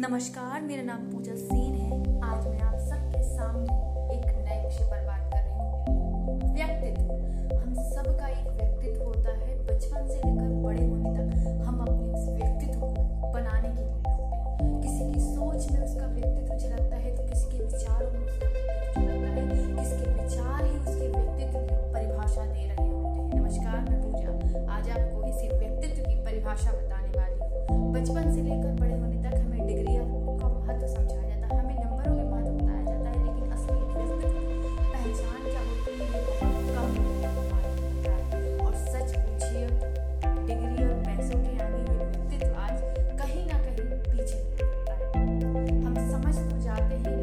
नमस्कार, मेरा नाम पूजा सेन है। आज मैं आप सबके सामने एक नए विषय पर बात कर रही हूँ। व्यक्तित्व। हम सबका एक व्यक्तित्व होता है। बचपन से लेकर बड़े होने तक हम अपने उस व्यक्तित्व को बनाने के लिए किसी की सोच में उसका व्यक्तित्व झलकता है तो किसी के विचारों में उसका व्यक्तित्व झलकता है। किसी के विचार ही उसके व्यक्तित्व की परिभाषा दे रहे होते हैं। नमस्कार, मैं पूजा। आज आपको इसी व्यक्तित्व की परिभाषा बताने वाली हूँ। बचपन से लेकर about the